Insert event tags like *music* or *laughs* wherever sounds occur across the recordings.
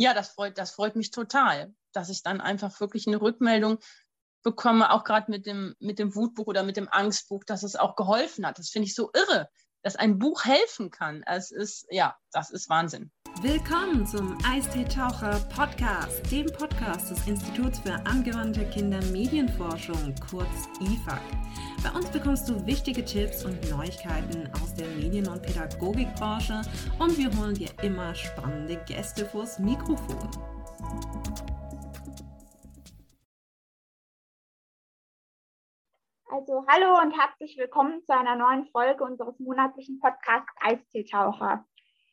Ja, das freut, das freut mich total, dass ich dann einfach wirklich eine Rückmeldung bekomme, auch gerade mit dem, mit dem Wutbuch oder mit dem Angstbuch, dass es auch geholfen hat. Das finde ich so irre, dass ein Buch helfen kann. Es ist, ja, das ist Wahnsinn. Willkommen zum Eistee-Taucher Podcast, dem Podcast des Instituts für angewandte Kindermedienforschung, kurz IFAK. Bei uns bekommst du wichtige Tipps und Neuigkeiten aus der Medien- und Pädagogikbranche und wir holen dir immer spannende Gäste vors Mikrofon. Also hallo und herzlich willkommen zu einer neuen Folge unseres monatlichen Podcasts Eisteetaucher.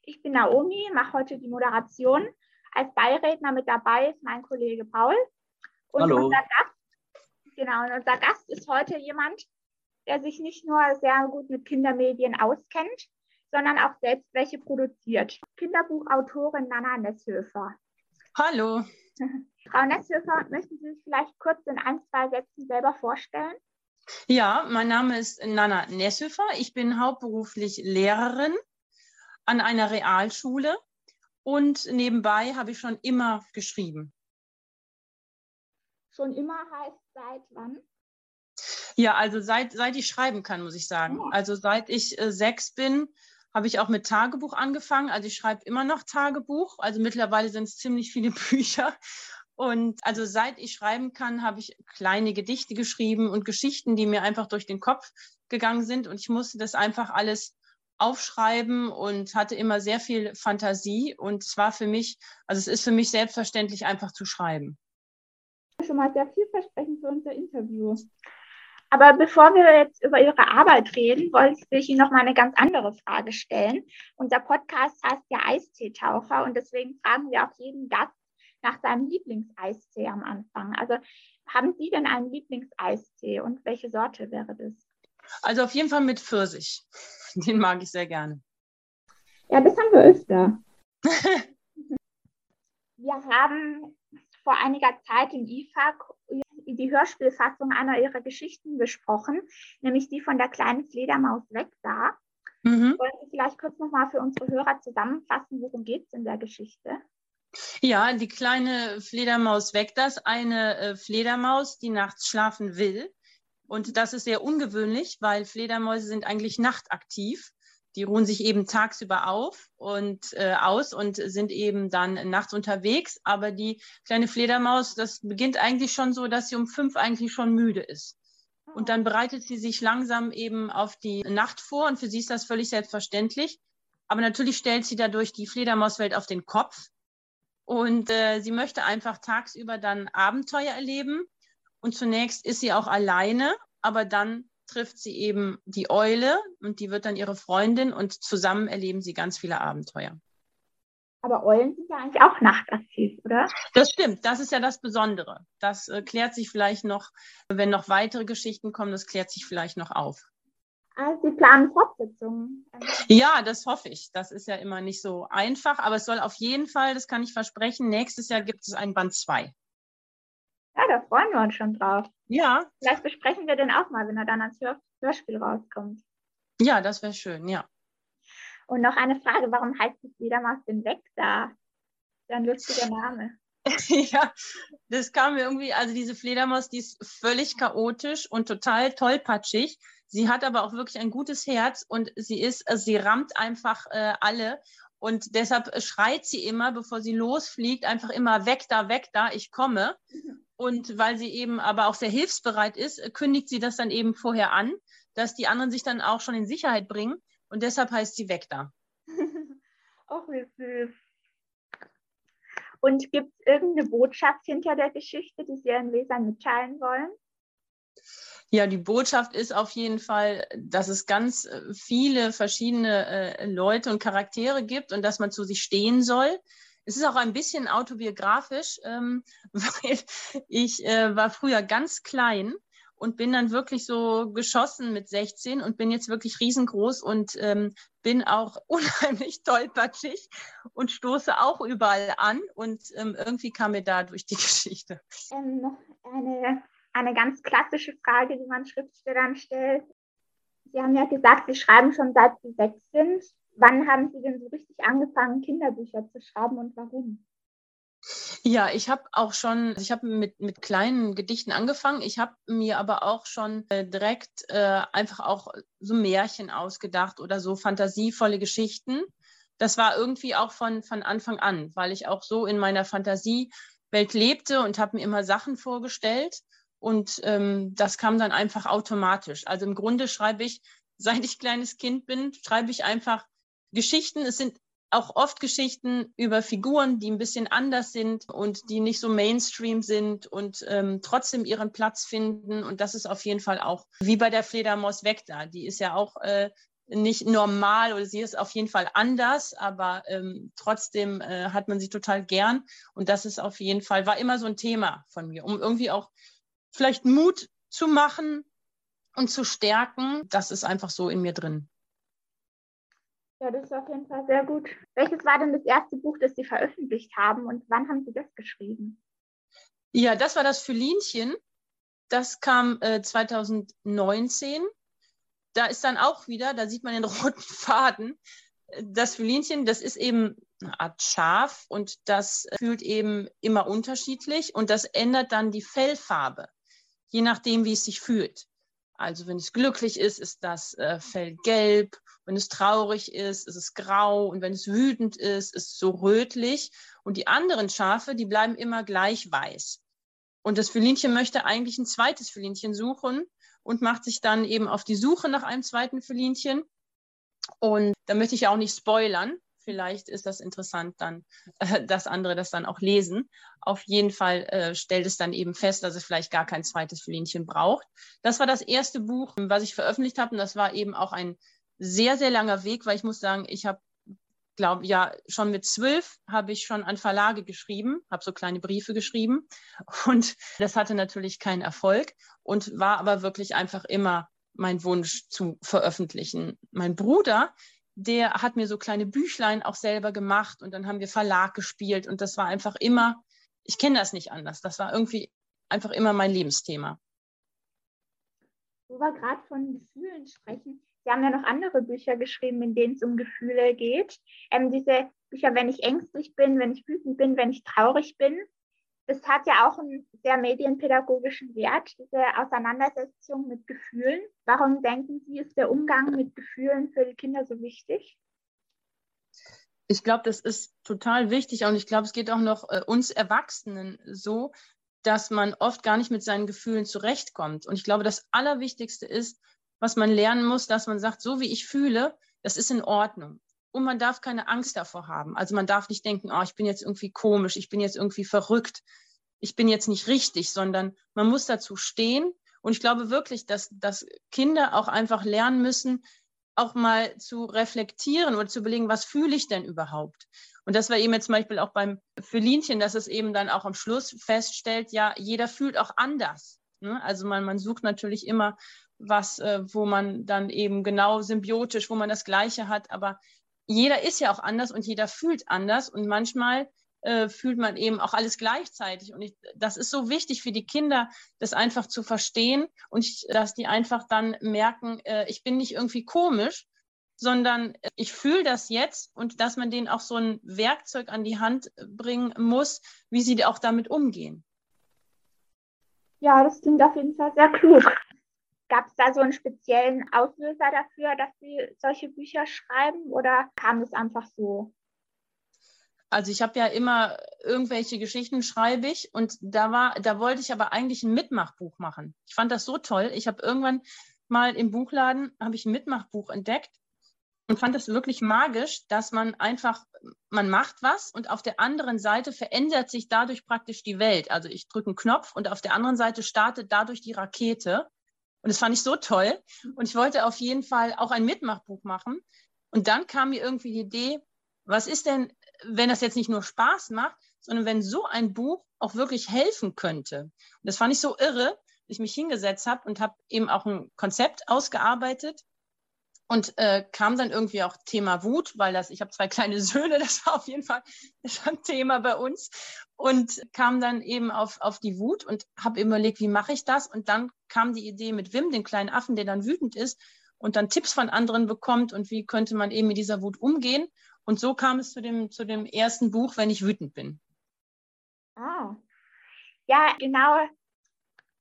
Ich bin Naomi, mache heute die Moderation. Als Beiredner mit dabei ist mein Kollege Paul. Und hallo. Unser Gast, genau, unser Gast ist heute jemand, der sich nicht nur sehr gut mit Kindermedien auskennt, sondern auch selbst welche produziert. Kinderbuchautorin Nana Nesshöfer. Hallo. *laughs* Frau Nesshöfer, möchten Sie sich vielleicht kurz in ein, zwei Sätzen selber vorstellen? Ja, mein Name ist Nana Nesshöfer. Ich bin hauptberuflich Lehrerin an einer Realschule und nebenbei habe ich schon immer geschrieben. Schon immer heißt seit wann? Ja, also seit, seit ich schreiben kann, muss ich sagen. Ja. Also seit ich äh, sechs bin, habe ich auch mit Tagebuch angefangen. Also ich schreibe immer noch Tagebuch. Also mittlerweile sind es ziemlich viele *laughs* Bücher. Und also seit ich schreiben kann, habe ich kleine Gedichte geschrieben und Geschichten, die mir einfach durch den Kopf gegangen sind. Und ich musste das einfach alles aufschreiben und hatte immer sehr viel Fantasie. Und es war für mich, also es ist für mich selbstverständlich einfach zu schreiben. Schon mal sehr vielversprechend für unser Interview. Aber bevor wir jetzt über Ihre Arbeit reden, wollte ich Ihnen noch mal eine ganz andere Frage stellen. Unser Podcast heißt ja Eisteetaucher und deswegen fragen wir auch jeden Gast nach seinem Lieblingseistee am Anfang. Also haben Sie denn einen Lieblingseistee und welche Sorte wäre das? Also auf jeden Fall mit Pfirsich. *laughs* Den mag ich sehr gerne. Ja, das haben wir öfter. *laughs* wir haben vor einiger Zeit im IFAK die Hörspielfassung einer ihrer Geschichten besprochen, nämlich die von der kleinen Fledermaus weg da. Mhm. Wollen Sie vielleicht kurz nochmal für unsere Hörer zusammenfassen, worum geht es in der Geschichte? Ja, die kleine Fledermaus weg das, eine äh, Fledermaus, die nachts schlafen will. Und das ist sehr ungewöhnlich, weil Fledermäuse sind eigentlich nachtaktiv. Die ruhen sich eben tagsüber auf und äh, aus und sind eben dann nachts unterwegs. Aber die kleine Fledermaus, das beginnt eigentlich schon so, dass sie um fünf eigentlich schon müde ist. Und dann bereitet sie sich langsam eben auf die Nacht vor und für sie ist das völlig selbstverständlich. Aber natürlich stellt sie dadurch die Fledermauswelt auf den Kopf und äh, sie möchte einfach tagsüber dann Abenteuer erleben. Und zunächst ist sie auch alleine, aber dann trifft sie eben die Eule und die wird dann ihre Freundin und zusammen erleben sie ganz viele Abenteuer. Aber Eulen sind ja eigentlich auch nachtaktiv, oder? Das stimmt, das ist ja das Besondere. Das äh, klärt sich vielleicht noch, wenn noch weitere Geschichten kommen, das klärt sich vielleicht noch auf. Also Sie planen Fortsetzungen? Ja, das hoffe ich. Das ist ja immer nicht so einfach, aber es soll auf jeden Fall, das kann ich versprechen, nächstes Jahr gibt es ein Band 2. Ja, da freuen wir uns schon drauf. Ja. Vielleicht besprechen wir den auch mal, wenn er dann als Hör Hörspiel rauskommt. Ja, das wäre schön, ja. Und noch eine Frage, warum heißt die Fledermaus denn weg da? Ist ein lustiger Name. *laughs* ja, das kam mir irgendwie, also diese Fledermaus, die ist völlig chaotisch und total tollpatschig. Sie hat aber auch wirklich ein gutes Herz und sie ist, also sie rammt einfach äh, alle. Und deshalb schreit sie immer, bevor sie losfliegt, einfach immer weg da, weg da, ich komme. Und weil sie eben aber auch sehr hilfsbereit ist, kündigt sie das dann eben vorher an, dass die anderen sich dann auch schon in Sicherheit bringen. Und deshalb heißt sie weg da. *laughs* Ach, wie süß. Und gibt es irgendeine Botschaft hinter der Geschichte, die Sie Ihren Lesern mitteilen wollen? Ja, die Botschaft ist auf jeden Fall, dass es ganz äh, viele verschiedene äh, Leute und Charaktere gibt und dass man zu sich stehen soll. Es ist auch ein bisschen autobiografisch, ähm, *laughs* weil ich äh, war früher ganz klein und bin dann wirklich so geschossen mit 16 und bin jetzt wirklich riesengroß und ähm, bin auch *laughs* unheimlich tollpatschig und stoße auch überall an und ähm, irgendwie kam mir da durch die *laughs* Geschichte. Ähm, noch eine eine ganz klassische Frage, die man Schriftstellern stellt. Sie haben ja gesagt, Sie schreiben schon seit Sie sechs sind. Wann haben Sie denn so richtig angefangen, Kinderbücher zu schreiben und warum? Ja, ich habe auch schon, ich habe mit, mit kleinen Gedichten angefangen. Ich habe mir aber auch schon äh, direkt äh, einfach auch so Märchen ausgedacht oder so fantasievolle Geschichten. Das war irgendwie auch von, von Anfang an, weil ich auch so in meiner Fantasiewelt lebte und habe mir immer Sachen vorgestellt. Und ähm, das kam dann einfach automatisch. Also im Grunde schreibe ich, *laughs* seit ich kleines Kind bin, schreibe ich einfach Geschichten. Es sind auch oft Geschichten über Figuren, die ein bisschen anders sind und die nicht so Mainstream sind und ähm, trotzdem ihren Platz finden. Und das ist auf jeden Fall auch wie bei der Fledermaus weg da. Die ist ja auch äh, nicht normal oder sie ist auf jeden Fall anders, aber ähm, trotzdem äh, hat man sie total gern. Und das ist auf jeden Fall, war immer so ein Thema von mir, um irgendwie auch vielleicht Mut zu machen und zu stärken. Das ist einfach so in mir drin. Ja, das ist auf jeden Fall sehr gut. Welches war denn das erste Buch, das Sie veröffentlicht haben und wann haben Sie das geschrieben? Ja, das war das Fülinchen. Das kam äh, 2019. Da ist dann auch wieder, da sieht man den *laughs* roten Faden. Das Fülinchen, das ist eben eine Art Schaf und das fühlt eben immer unterschiedlich und das ändert dann die Fellfarbe, je nachdem, wie es sich fühlt. Also wenn es glücklich ist, ist das äh, Fell gelb. Wenn es traurig ist, ist es grau. Und wenn es wütend ist, ist es so rötlich. Und die anderen Schafe, die bleiben immer gleich weiß. Und das Fülinchen möchte eigentlich ein zweites Fülinchen suchen und macht sich dann eben auf die Suche nach einem zweiten Fülinchen. Und da möchte ich ja auch nicht spoilern. Vielleicht ist das interessant dann, äh, dass andere das dann auch lesen. Auf jeden Fall äh, stellt es dann eben fest, dass es vielleicht gar kein zweites Fülinchen braucht. Das war das erste Buch, was ich veröffentlicht habe. Und das war eben auch ein sehr, sehr langer Weg, weil ich muss sagen, ich habe glaube ja schon mit zwölf habe ich schon an Verlage geschrieben, habe so kleine Briefe geschrieben und das hatte natürlich keinen Erfolg und war aber wirklich einfach immer mein Wunsch zu veröffentlichen. Mein Bruder, der hat mir so kleine Büchlein auch selber gemacht und dann haben wir Verlag gespielt und das war einfach immer, ich kenne das nicht anders, das war irgendwie einfach immer mein Lebensthema. Wo wir gerade von Gefühlen sprechen, Sie haben ja noch andere Bücher geschrieben, in denen es um Gefühle geht. Ähm, diese Bücher, wenn ich ängstlich bin, wenn ich wütend bin, wenn ich traurig bin, das hat ja auch einen sehr medienpädagogischen Wert, diese Auseinandersetzung mit Gefühlen. Warum denken Sie, ist der Umgang mit Gefühlen für die Kinder so wichtig? Ich glaube, das ist total wichtig und ich glaube, es geht auch noch äh, uns Erwachsenen so, dass man oft gar nicht mit seinen Gefühlen zurechtkommt. Und ich glaube, das Allerwichtigste ist, was man lernen muss, dass man sagt, so wie ich fühle, das ist in Ordnung. Und man darf keine Angst davor haben. Also man darf nicht denken, oh, ich bin jetzt irgendwie komisch, ich bin jetzt irgendwie verrückt, ich bin jetzt nicht richtig, sondern man muss dazu stehen. Und ich glaube wirklich, dass, dass Kinder auch einfach lernen müssen, auch mal zu reflektieren oder zu überlegen, was fühle ich denn überhaupt? Und das war eben jetzt zum Beispiel auch beim Felinchen, dass es eben dann auch am Schluss feststellt, ja, jeder fühlt auch anders. Ne? Also man, man sucht natürlich immer was, äh, wo man dann eben genau symbiotisch, wo man das Gleiche hat, aber jeder ist ja auch anders und jeder fühlt anders und manchmal äh, fühlt man eben auch alles gleichzeitig. Und ich, das ist so wichtig für die Kinder, das einfach zu verstehen und ich, dass die einfach dann merken, äh, ich bin nicht irgendwie komisch, sondern ich fühle das jetzt und dass man denen auch so ein Werkzeug an die Hand bringen muss, wie sie auch damit umgehen. Ja, das klingt auf jeden Fall sehr klug. Gab es da so einen speziellen Auslöser dafür, dass Sie solche Bücher schreiben oder kam es einfach so? Also ich habe ja immer irgendwelche Geschichten schreibe ich und da war, da wollte ich aber eigentlich ein Mitmachbuch machen. Ich fand das so toll. Ich habe irgendwann mal im Buchladen habe ich ein Mitmachbuch entdeckt und fand das wirklich magisch, dass man einfach, man macht was und auf der anderen Seite verändert sich dadurch praktisch die Welt. Also ich drücke einen Knopf und auf der anderen Seite startet dadurch die Rakete. Und das fand ich so toll. Und ich wollte auf jeden Fall auch ein Mitmachbuch machen. Und dann kam mir irgendwie die Idee, was ist denn, wenn das jetzt nicht nur Spaß macht, sondern wenn so ein Buch auch wirklich helfen könnte. Und das fand ich so irre, dass ich mich hingesetzt habe und habe eben auch ein Konzept ausgearbeitet und äh, kam dann irgendwie auch Thema Wut, weil das, ich habe zwei *laughs* kleine Söhne, das war auf jeden Fall schon Thema bei uns und kam dann eben auf, auf die Wut und habe überlegt, wie mache ich das? Und dann kam die Idee mit Wim, den kleinen Affen, der dann wütend ist und dann Tipps von anderen bekommt und wie könnte man eben mit dieser Wut umgehen. Und so kam es zu dem, zu dem ersten Buch, wenn ich wütend bin. Ah. Ja, genau,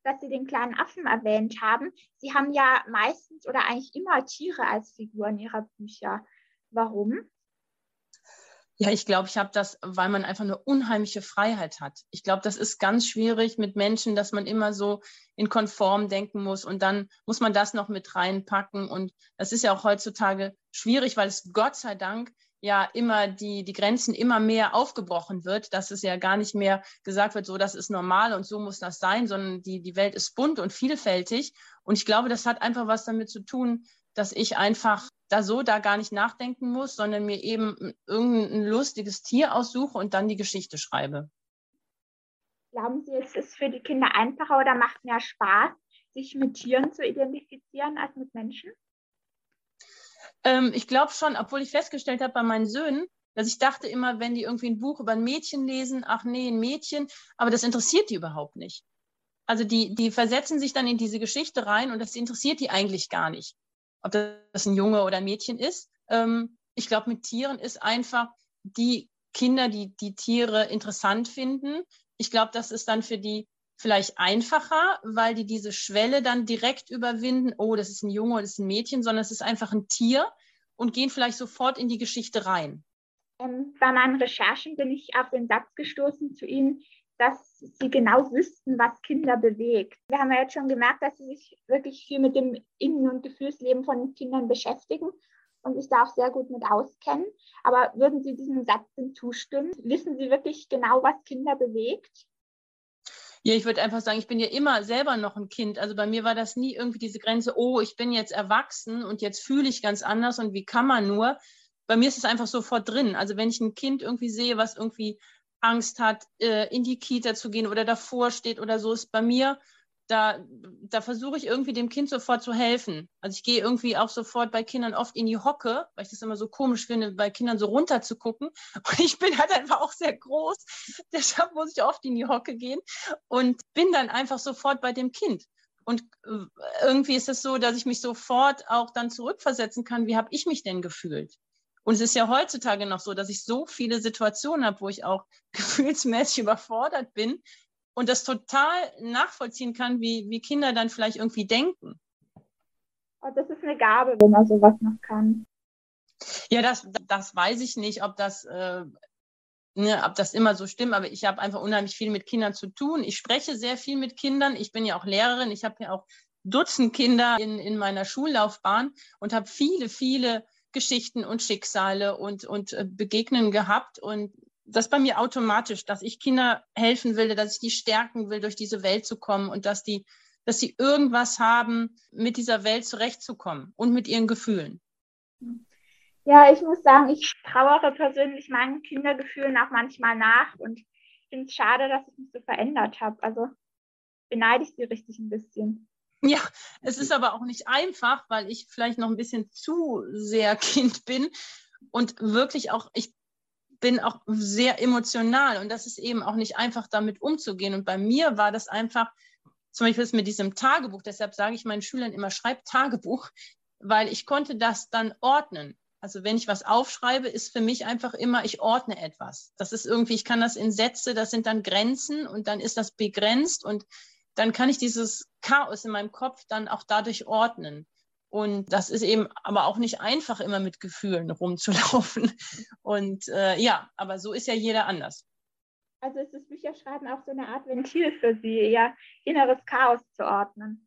dass Sie den kleinen Affen erwähnt haben. Sie haben ja meistens oder eigentlich immer Tiere als Figuren Ihrer Bücher. Warum? Ja, ich glaube, ich habe das, weil man einfach eine unheimliche Freiheit hat. Ich glaube, das ist ganz schwierig mit Menschen, dass man immer so in Konform denken muss und dann muss man das noch mit reinpacken. Und das ist ja auch heutzutage schwierig, weil es Gott sei Dank ja immer die, die Grenzen immer mehr aufgebrochen wird, dass es ja gar nicht mehr gesagt wird, so das ist normal und so muss das sein, sondern die, die Welt ist bunt und vielfältig. Und ich glaube, das hat einfach was damit zu tun, dass ich einfach da so da gar nicht nachdenken muss, sondern mir eben irgendein lustiges Tier aussuche und dann die Geschichte schreibe. Glauben Sie, es ist für die Kinder einfacher oder macht mehr Spaß, sich mit Tieren zu identifizieren als mit Menschen? Ähm, ich glaube schon, obwohl ich festgestellt habe bei meinen Söhnen, dass ich dachte immer, wenn die irgendwie ein Buch über ein Mädchen lesen, ach nee, ein Mädchen, aber das interessiert die überhaupt nicht. Also die, die versetzen sich dann in diese Geschichte rein und das interessiert die eigentlich gar nicht ob das ein Junge oder ein Mädchen ist. Ähm, ich glaube, mit Tieren ist einfach die Kinder, die die Tiere interessant finden. Ich glaube, das ist dann für die vielleicht einfacher, weil die diese Schwelle dann direkt überwinden, oh, das ist ein Junge oder das ist ein Mädchen, sondern es ist einfach ein Tier und gehen vielleicht sofort in die Geschichte rein. Ähm, bei meinen Recherchen bin ich auf den Satz gestoßen zu Ihnen, dass sie genau wüssten, was Kinder bewegt. Wir haben ja jetzt schon gemerkt, dass sie sich wirklich viel mit dem Innen- und Gefühlsleben von Kindern beschäftigen und sich da auch sehr gut mit auskennen. Aber würden Sie diesem Satz denn zustimmen? Wissen Sie wirklich genau, was Kinder bewegt? Ja, ich würde einfach sagen, ich bin ja immer selber noch ein Kind. Also bei mir war das nie irgendwie diese Grenze, oh, ich bin jetzt erwachsen und jetzt fühle ich ganz anders und wie kann man nur? Bei mir ist es einfach sofort drin. Also wenn ich ein Kind irgendwie sehe, was irgendwie Angst hat, äh, in die Kita zu gehen oder davor steht oder so, ist bei mir, da, da versuche ich irgendwie dem Kind sofort zu helfen. Also ich gehe irgendwie auch sofort bei Kindern oft in die Hocke, weil ich das immer so komisch finde, bei Kindern so runter zu gucken. *laughs* Und ich bin halt einfach auch sehr groß, *laughs* deshalb muss ich oft in die Hocke gehen und bin dann einfach sofort bei dem Kind. Und äh, irgendwie ist es so, dass ich mich sofort auch dann zurückversetzen kann, wie habe ich mich denn gefühlt? Und es ist ja heutzutage noch so, dass ich so viele Situationen habe, wo ich auch *laughs* gefühlsmäßig überfordert bin und das total nachvollziehen kann, wie, wie Kinder dann vielleicht irgendwie denken. Oh, das ist eine Gabe, wenn man sowas noch kann. Ja, das, das weiß ich nicht, ob das, äh, ne, ob das immer so stimmt, aber ich habe einfach unheimlich viel mit Kindern zu tun. Ich spreche sehr viel mit Kindern. Ich bin ja auch Lehrerin. Ich habe ja auch Dutzend Kinder in, in meiner Schullaufbahn und habe viele, viele Geschichten und Schicksale und, und äh, Begegnungen gehabt. Und das bei mir automatisch, dass ich Kinder helfen will, dass ich die stärken will, durch diese Welt zu kommen und dass die, dass sie irgendwas haben, mit dieser Welt zurechtzukommen und mit ihren Gefühlen. Ja, ich muss sagen, ich trauere persönlich meinen Kindergefühlen auch manchmal nach und finde es schade, dass ich mich so verändert habe. Also beneide ich sie richtig ein bisschen. Ja, es ist aber auch nicht einfach, weil ich vielleicht noch ein bisschen zu sehr *laughs* Kind bin und wirklich auch, ich bin auch sehr emotional und das ist eben auch nicht einfach damit umzugehen. Und bei mir war das einfach, zum Beispiel mit diesem Tagebuch, deshalb sage ich meinen Schülern immer, schreibt Tagebuch, *laughs* weil ich konnte das dann ordnen. Also wenn ich was aufschreibe, ist für mich einfach immer, ich ordne etwas. Das ist irgendwie, ich kann das in Sätze, das sind dann Grenzen und dann ist das begrenzt und dann kann ich dieses Chaos in meinem Kopf dann auch dadurch ordnen. Und das ist eben aber auch nicht einfach, immer mit Gefühlen rumzulaufen. *laughs* Und äh, ja, aber so ist ja jeder anders. Also ist das Bücherschreiben auch so eine Art Ventil für Sie, ja, inneres Chaos zu ordnen.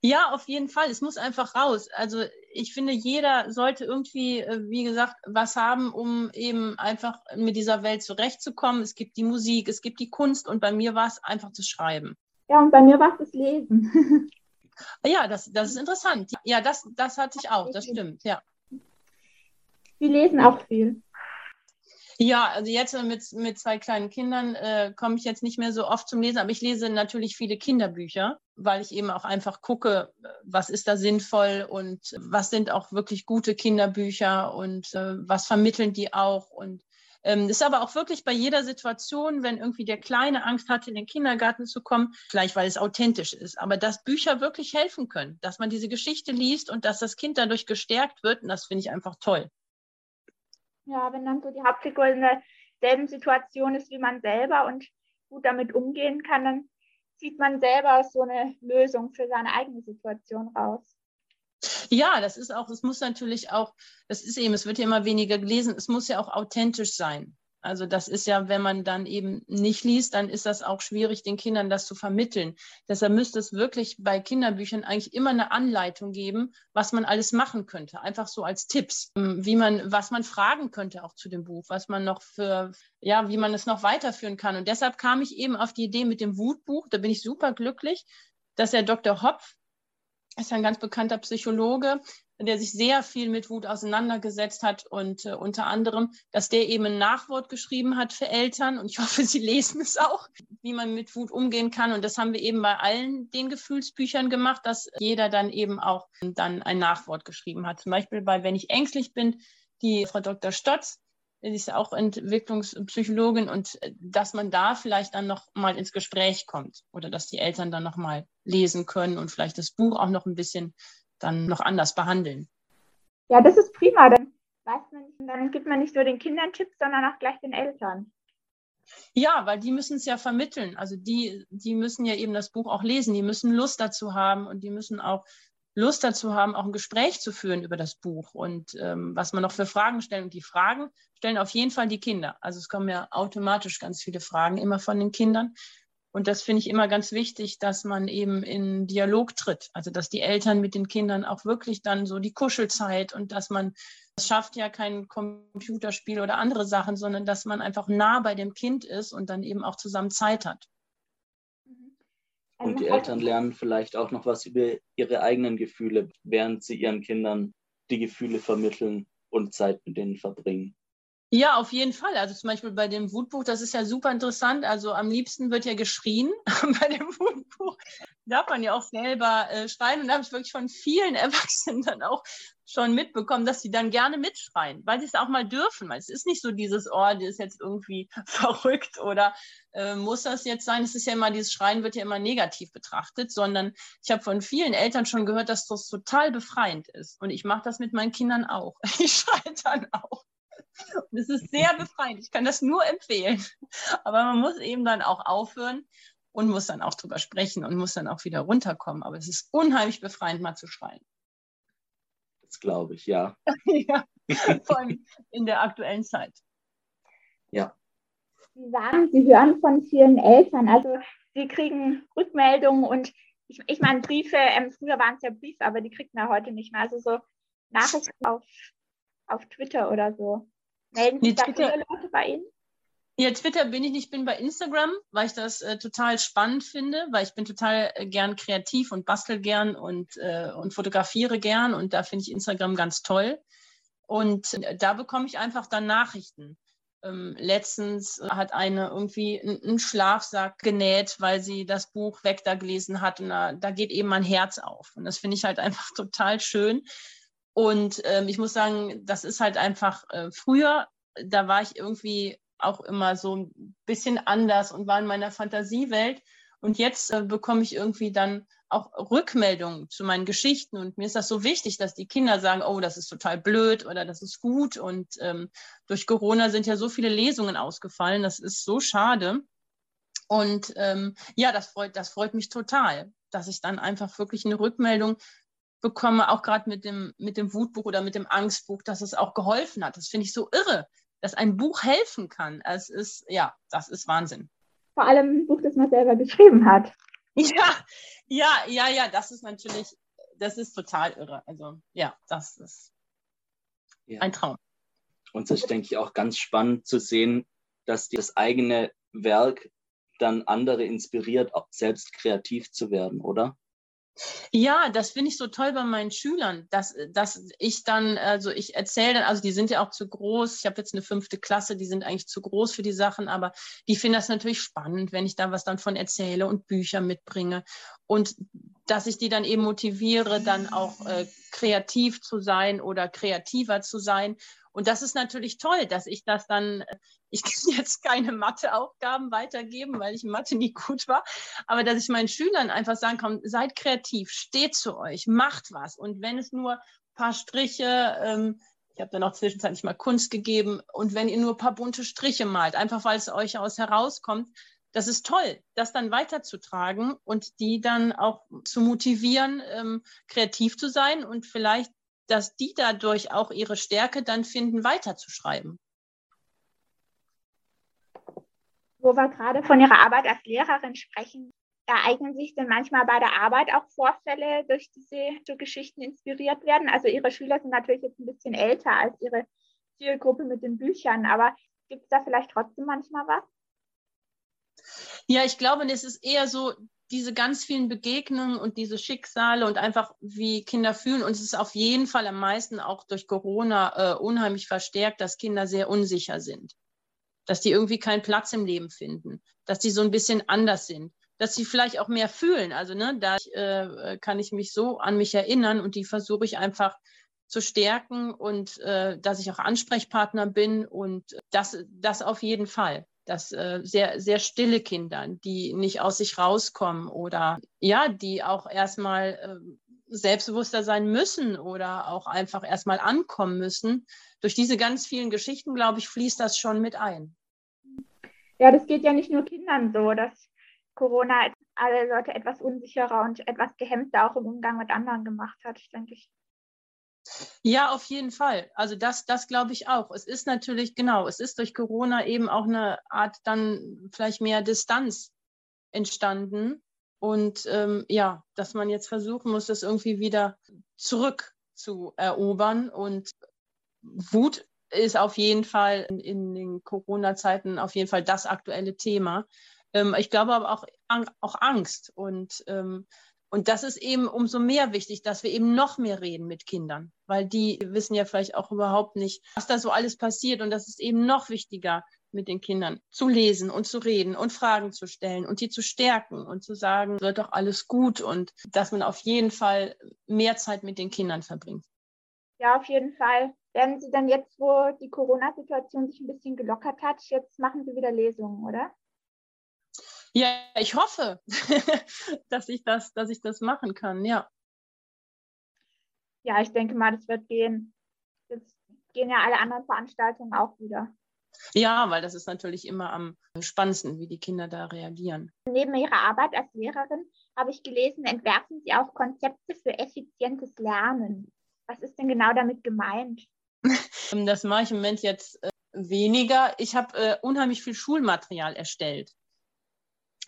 Ja, auf jeden Fall. Es muss einfach raus. Also ich finde, jeder sollte irgendwie, äh, wie gesagt, was haben, um eben einfach mit dieser Welt zurechtzukommen. Es gibt die Musik, es gibt die Kunst und bei mir war es einfach das Schreiben. Ja, und bei mir war es das Lesen. *laughs* ja, das, das ist interessant. Ja, das, das hatte ich auch, das stimmt, ja. Sie lesen auch viel. Ja, also jetzt mit, mit zwei kleinen Kindern äh, komme ich jetzt nicht mehr so oft zum Lesen, aber ich lese natürlich viele Kinderbücher, weil ich eben auch einfach gucke, was ist da sinnvoll und was sind auch wirklich gute Kinderbücher und äh, was vermitteln die auch und ähm, ist aber auch wirklich bei jeder Situation, wenn irgendwie der Kleine Angst hat, in den Kindergarten zu kommen, vielleicht weil es authentisch ist, aber dass Bücher wirklich helfen können, dass man diese Geschichte liest und dass das Kind dadurch gestärkt wird, und das finde ich einfach toll. Ja, wenn dann so die Hauptfigur eine selben Situation ist wie man selber und gut damit umgehen kann, dann zieht man selber so eine Lösung für seine eigene Situation raus. Ja, das ist auch, es muss natürlich auch, das ist eben, es wird ja immer weniger gelesen, es muss ja auch authentisch sein. Also das ist ja, wenn man dann eben nicht liest, dann ist das auch schwierig, den Kindern das zu vermitteln. Deshalb müsste es wirklich bei Kinderbüchern eigentlich immer eine Anleitung geben, was man alles machen könnte. Einfach so als Tipps, ähm, wie man, was man fragen könnte auch zu dem Buch, was man noch für, ja, wie man es noch weiterführen kann. Und deshalb kam ich eben auf die Idee mit dem Wutbuch. Da bin ich super glücklich, dass der Dr. Hopf ist ein ganz bekannter Psychologe, der sich sehr viel mit Wut auseinandergesetzt hat und äh, unter anderem, dass der eben ein Nachwort geschrieben hat für Eltern und ich *laughs* hoffe, Sie lesen es auch, wie man mit Wut umgehen kann und das haben wir eben bei allen den Gefühlsbüchern gemacht, dass jeder dann eben auch dann ein Nachwort geschrieben hat. Zum Beispiel bei Wenn ich ängstlich bin, die Frau Dr. Stotz, die ist auch Entwicklungspsychologin und äh, dass man da vielleicht dann noch mal ins Gespräch kommt oder dass die Eltern dann noch mal lesen können und vielleicht das Buch auch noch ein bisschen dann noch anders behandeln. Ja, das ist prima. Dann, weiß man, dann gibt man nicht nur den Kindern Tipps, sondern auch gleich den Eltern. Ja, weil die müssen es ja vermitteln. Also die, die müssen ja eben das Buch auch lesen, die müssen Lust dazu haben und die müssen auch Lust dazu haben, auch ein Gespräch zu führen über das Buch und ähm, was man noch für Fragen stellen. Und die Fragen stellen auf jeden Fall die Kinder. Also es kommen ja automatisch ganz viele Fragen immer von den Kindern. Und das finde ich immer ganz wichtig, dass man eben in Dialog tritt. Also dass die Eltern mit den Kindern auch wirklich dann so die Kuschelzeit und dass man, das schafft ja kein Computerspiel oder andere Sachen, sondern dass man einfach nah bei dem Kind ist und dann eben auch zusammen Zeit hat. Und die Eltern lernen vielleicht auch noch was über ihre eigenen Gefühle, während sie ihren Kindern die Gefühle vermitteln und Zeit mit denen verbringen. Ja, auf jeden Fall. Also zum Beispiel bei dem Wutbuch, das ist ja super interessant. Also am liebsten wird ja geschrien *laughs* bei dem Wutbuch. Darf man ja auch selber äh, schreien. Und da habe ich wirklich von vielen *laughs* Erwachsenen dann auch schon mitbekommen, dass sie dann gerne mitschreien, weil sie es auch mal dürfen. Weil es ist nicht so dieses, oh, die ist jetzt irgendwie *laughs* verrückt oder äh, muss das jetzt sein? Es ist ja immer, dieses Schreien wird ja immer negativ betrachtet, sondern ich habe von vielen Eltern schon gehört, dass das total befreiend ist. Und ich mache das mit meinen Kindern auch. *laughs* Ich schreie dann auch. Und es ist sehr befreiend. Ich kann das nur empfehlen. Aber man muss eben dann auch aufhören und muss dann auch drüber sprechen und muss dann auch wieder runterkommen. Aber es ist unheimlich befreiend, mal zu schreien. Das glaube ich, ja. *laughs* ja. Vor allem in der aktuellen Zeit. Ja. Sie sagen, Sie hören von vielen Eltern. Also Sie kriegen Rückmeldungen und ich, ich meine Briefe, ähm, früher waren es ja Briefe, aber die kriegt man heute nicht mehr. Also so Nachrichten auf, auf Twitter oder so. Melden sich da viele Leute bei Ihnen? Ja, Twitter bin ich nicht, ich bin bei Instagram, weil ich das äh, total spannend finde, weil ich bin total äh, gern kreativ und bastel gern und, äh, und fotografiere gern und da finde ich Instagram ganz toll. Und äh, da bekomme ich einfach dann Nachrichten. Ähm, letztens hat eine irgendwie einen Schlafsack genäht, weil sie das Buch weg da gelesen hat und da, da geht eben mein Herz auf. Und das finde ich halt *laughs* einfach total schön, und ähm, ich muss sagen, das ist halt einfach äh, früher, da war ich irgendwie auch immer so ein bisschen anders und war in meiner Fantasiewelt. Und jetzt äh, bekomme ich irgendwie dann auch Rückmeldungen zu meinen Geschichten. Und mir ist das so wichtig, dass die Kinder sagen, oh, das ist total blöd oder das ist gut. Und ähm, durch Corona sind ja so viele Lesungen ausgefallen. Das ist so schade. Und ähm, ja, das freut, das freut mich total, dass ich dann einfach wirklich eine Rückmeldung bekomme, auch gerade mit dem, mit dem Wutbuch oder mit dem Angstbuch, dass es auch geholfen hat. Das finde ich so irre, dass ein Buch helfen kann. Es ist, ja, das ist Wahnsinn. Vor allem ein Buch, das man selber geschrieben hat. *laughs* Ja, ja, ja, ja, das ist natürlich, das ist total irre. Also ja, das ist ja. ein Traum. Und es ist, denke ich, auch ganz spannend zu sehen, dass das eigene Werk dann andere inspiriert, auch selbst kreativ zu werden, oder? Ja, das finde ich so toll bei meinen Schülern, dass, dass ich dann, also ich erzähle dann, also die sind ja auch zu groß. Ich habe jetzt eine fünfte Klasse, die sind eigentlich zu groß für die Sachen, aber die finden das natürlich spannend, wenn ich da was dann von erzähle und Bücher mitbringe. Und dass ich die dann eben motiviere, dann auch äh, kreativ zu sein oder kreativer zu sein und das ist natürlich toll, dass ich das dann, ich *laughs* kann jetzt keine Matheaufgaben weitergeben, weil ich in Mathe nie gut war, aber dass ich meinen Schülern einfach sagen kann, seid kreativ, steht zu euch, macht was. Und wenn es nur ein paar Striche ähm, Ich habe dann auch zwischenzeitlich mal Kunst gegeben. Und wenn ihr nur ein paar bunte Striche malt, einfach weil es euch aus herauskommt, das ist toll, das dann weiterzutragen und die dann auch zu motivieren, ähm, kreativ zu sein und vielleicht, dass die dadurch auch ihre Stärke dann finden, weiterzuschreiben. Wo wir gerade von Ihrer Arbeit als Lehrerin sprechen, ereignen sich denn manchmal bei der Arbeit auch Vorfälle, durch die Sie zu Geschichten inspiriert werden? Also Ihre Schüler sind natürlich jetzt ein bisschen älter als Ihre Zielgruppe mit den Büchern, aber gibt es da vielleicht trotzdem manchmal was? Ja, ich glaube, es ist eher so, diese ganz vielen Begegnungen und diese Schicksale und einfach wie Kinder fühlen. Und es ist auf jeden Fall am meisten auch durch Corona äh, unheimlich verstärkt, dass Kinder sehr unsicher sind. Dass die irgendwie keinen Platz im Leben finden. Dass die so ein bisschen anders sind. Dass sie vielleicht auch mehr fühlen. Also, ne, da äh, kann ich mich so an mich erinnern und die versuche ich einfach zu stärken und äh, dass ich auch Ansprechpartner bin und das, das auf jeden Fall dass äh, sehr, sehr stille Kinder, die nicht aus sich rauskommen oder ja, die auch erstmal äh, selbstbewusster sein müssen oder auch einfach erstmal ankommen müssen. Durch diese ganz vielen Geschichten, glaube ich, fließt das schon mit ein. Ja, das geht ja nicht nur Kindern so, dass Corona alle Leute etwas unsicherer und etwas gehemmter auch im Umgang mit anderen gemacht hat, denke ich. Ja, auf jeden Fall. Also das, das glaube ich auch. Es ist natürlich, genau, es ist durch Corona eben auch eine Art dann vielleicht mehr Distanz entstanden. Und ähm, ja, dass man jetzt versuchen muss, das irgendwie wieder zurück zu erobern. Und Wut ist auf jeden Fall in, in den Corona-Zeiten auf jeden Fall das aktuelle Thema. Ähm, ich glaube aber auch, auch Angst. Und ähm, und das ist eben umso mehr wichtig, dass wir eben noch mehr reden mit Kindern, weil die wissen ja vielleicht auch überhaupt nicht, was da so alles passiert. Und das ist eben noch wichtiger, mit den Kindern zu lesen und zu reden und Fragen zu stellen und die zu stärken und zu sagen, wird doch alles gut und dass man auf jeden Fall mehr Zeit mit den Kindern verbringt. Ja, auf jeden Fall. Werden Sie dann jetzt, wo die Corona-Situation sich ein bisschen gelockert hat, jetzt machen Sie wieder Lesungen, oder? Ja, ich hoffe, *laughs* dass ich das, dass ich das machen kann, ja. Ja, ich denke mal, das wird gehen. Jetzt gehen ja alle anderen Veranstaltungen auch wieder. Ja, weil das ist natürlich immer am spannendsten, wie die Kinder da reagieren. Neben Ihrer Arbeit als Lehrerin habe ich gelesen, entwerfen Sie auch Konzepte für effizientes Lernen. Was ist denn genau damit gemeint? *laughs* Das mache ich im Moment jetzt äh, weniger. Ich habe äh, unheimlich viel Schulmaterial erstellt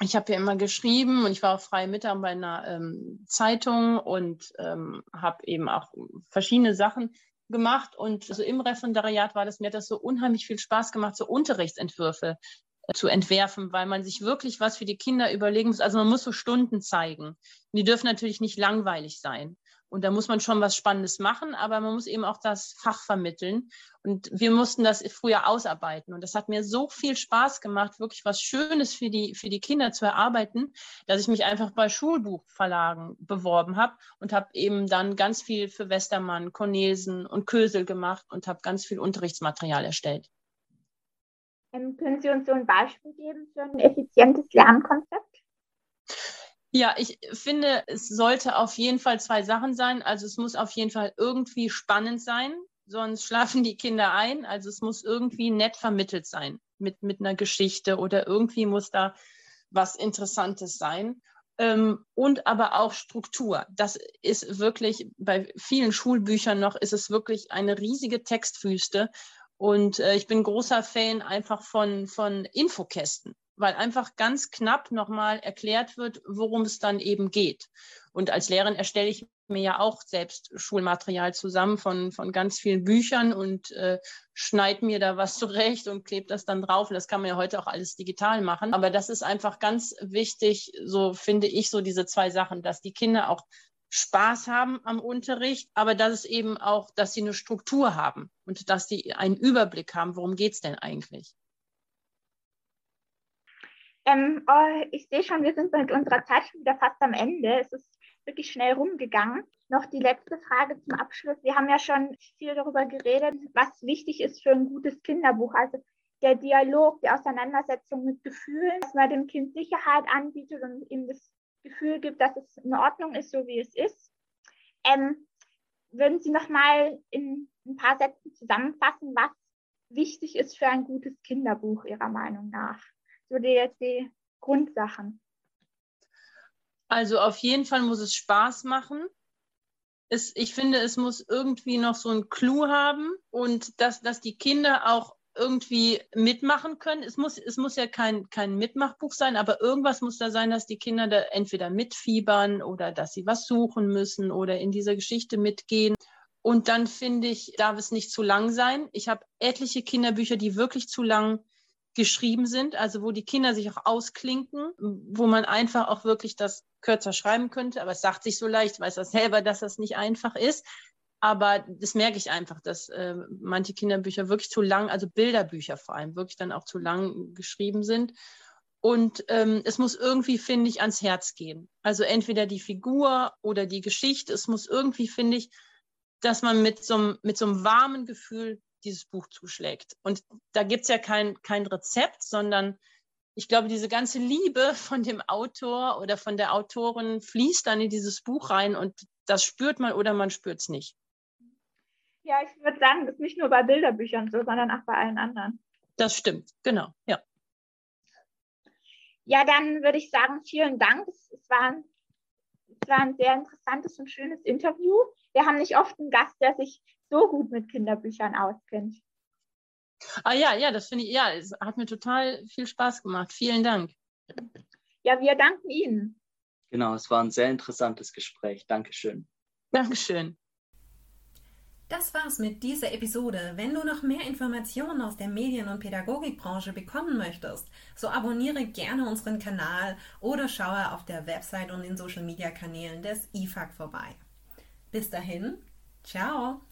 ich habe ja immer geschrieben und ich war auch freie Mitarbeiter bei einer ähm, Zeitung und ähm, habe eben auch verschiedene Sachen gemacht. Und so im Referendariat war das, mir hat das so unheimlich viel Spaß gemacht, so Unterrichtsentwürfe äh, zu entwerfen, weil man sich wirklich was für die Kinder überlegen muss. Also man muss so Stunden zeigen. Und die dürfen natürlich nicht langweilig sein. Und da muss man schon was Spannendes machen, aber man muss eben auch das Fach vermitteln. Und wir mussten das früher ausarbeiten. Und das hat mir so viel Spaß gemacht, wirklich was Schönes für die, für die Kinder zu erarbeiten, dass ich mich einfach bei Schulbuchverlagen beworben habe und habe eben dann ganz viel für Westermann, Cornelsen und Kösel gemacht und habe ganz viel Unterrichtsmaterial erstellt. Ähm, können Sie uns so ein Beispiel geben für ein effizientes Lernkonzept? Ja, ich finde, es sollte auf jeden Fall zwei Sachen sein. Also es muss auf jeden Fall irgendwie spannend sein, sonst schlafen die Kinder ein. Also es muss irgendwie nett vermittelt sein mit, mit einer Geschichte oder irgendwie muss da was Interessantes sein. Ähm, und aber auch Struktur. Das ist wirklich, bei vielen Schulbüchern noch, ist es wirklich eine riesige Textwüste. Und äh, ich bin großer Fan einfach von, von Infokästen weil einfach ganz knapp nochmal erklärt wird, worum es dann eben geht. Und als Lehrerin erstelle ich mir ja auch selbst Schulmaterial zusammen von, von ganz vielen Büchern und äh, schneide mir da was *laughs* zurecht und klebe das dann drauf. Das kann man ja heute auch alles digital machen. Aber das ist einfach ganz wichtig, so finde ich, so diese zwei Sachen, dass die Kinder auch Spaß haben am Unterricht, aber dass es eben auch, dass sie eine Struktur haben und dass sie einen Überblick haben, worum geht es denn eigentlich. Ähm, oh, ich sehe schon, wir sind mit unserer Zeit schon wieder fast am Ende. Es ist wirklich schnell rumgegangen. Noch die letzte Frage zum Abschluss. Wir haben ja schon viel darüber geredet, was wichtig ist für ein gutes Kinderbuch. Also der Dialog, die Auseinandersetzung mit Gefühlen, dass man dem Kind Sicherheit anbietet und ihm das Gefühl gibt, dass es in Ordnung ist, so wie es ist. Ähm, würden Sie noch mal in ein paar Sätzen zusammenfassen, was wichtig ist für ein gutes Kinderbuch Ihrer Meinung nach? So die, die Grundsachen. Also auf jeden Fall muss es Spaß machen. Es, ich finde, es muss irgendwie noch so einen Clou haben und dass, dass die Kinder auch irgendwie mitmachen können. Es muss, es muss ja kein, kein Mitmachbuch sein, aber irgendwas muss da sein, dass die Kinder da entweder mitfiebern oder dass sie was suchen müssen oder in dieser Geschichte mitgehen. Und dann finde ich, darf es nicht zu lang sein. Ich habe etliche Kinderbücher, die wirklich zu lang geschrieben sind, also wo die Kinder sich auch ausklinken, wo man einfach auch wirklich das kürzer schreiben könnte. Aber es sagt sich so leicht, ich weiß das selber, dass das nicht einfach ist. Aber das merke ich einfach, dass äh, manche Kinderbücher wirklich zu lang, also Bilderbücher vor allem, wirklich dann auch zu lang geschrieben sind. Und ähm, es muss irgendwie, finde ich, ans Herz gehen. Also entweder die Figur oder die Geschichte. Es muss irgendwie, finde ich, dass man mit so, mit so einem warmen Gefühl dieses Buch zuschlägt. Und da gibt es ja kein, kein Rezept, sondern ich glaube, diese ganze Liebe *laughs* von dem Autor oder von der Autorin fließt dann in dieses Buch rein und das spürt man oder man spürt es nicht. Ja, ich würde sagen, das ist nicht nur bei Bilderbüchern so, sondern auch bei allen anderen. Das stimmt, genau, ja. Ja, dann würde ich sagen, vielen Dank. Es, es, war, ein, es war ein sehr interessantes und schönes Interview. Wir haben nicht oft einen Gast, der sich so gut mit Kinderbüchern auskennt. Ah ja, ja, das finde ich, ja, es hat mir total viel Spaß gemacht. Vielen Dank. Ja, wir danken Ihnen. Genau, es war ein sehr interessantes Gespräch. Dankeschön. Dankeschön. Das war's mit dieser Episode. Wenn du noch mehr Informationen aus der Medien- und Pädagogikbranche bekommen möchtest, so abonniere gerne unseren Kanal oder schaue auf der Website und den Social Media Kanälen des IFAG vorbei. Bis dahin, ciao!